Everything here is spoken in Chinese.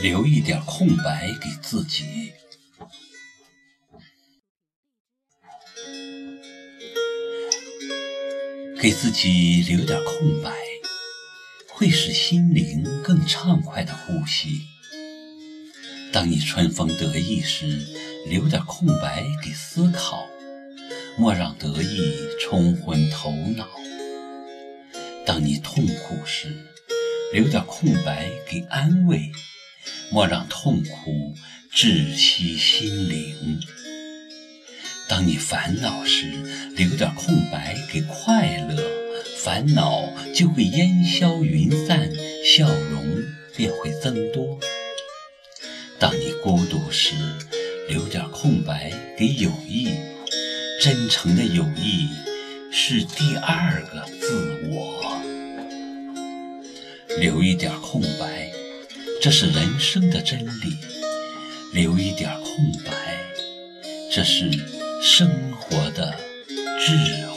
留一点空白给自己，给自己留点空白，会使心灵更畅快的呼吸。当你春风得意时，留点空白给思考，莫让得意冲昏头脑。当你痛苦时，留点空白给安慰，莫让痛苦窒息心灵。当你烦恼时，留点空白给快乐，烦恼就会烟消云散，笑容便会增多。当你孤独时，留点空白给友谊，真诚的友谊是第二个自我。留一点空白，这是人生的真理；留一点空白，这是生活的智慧。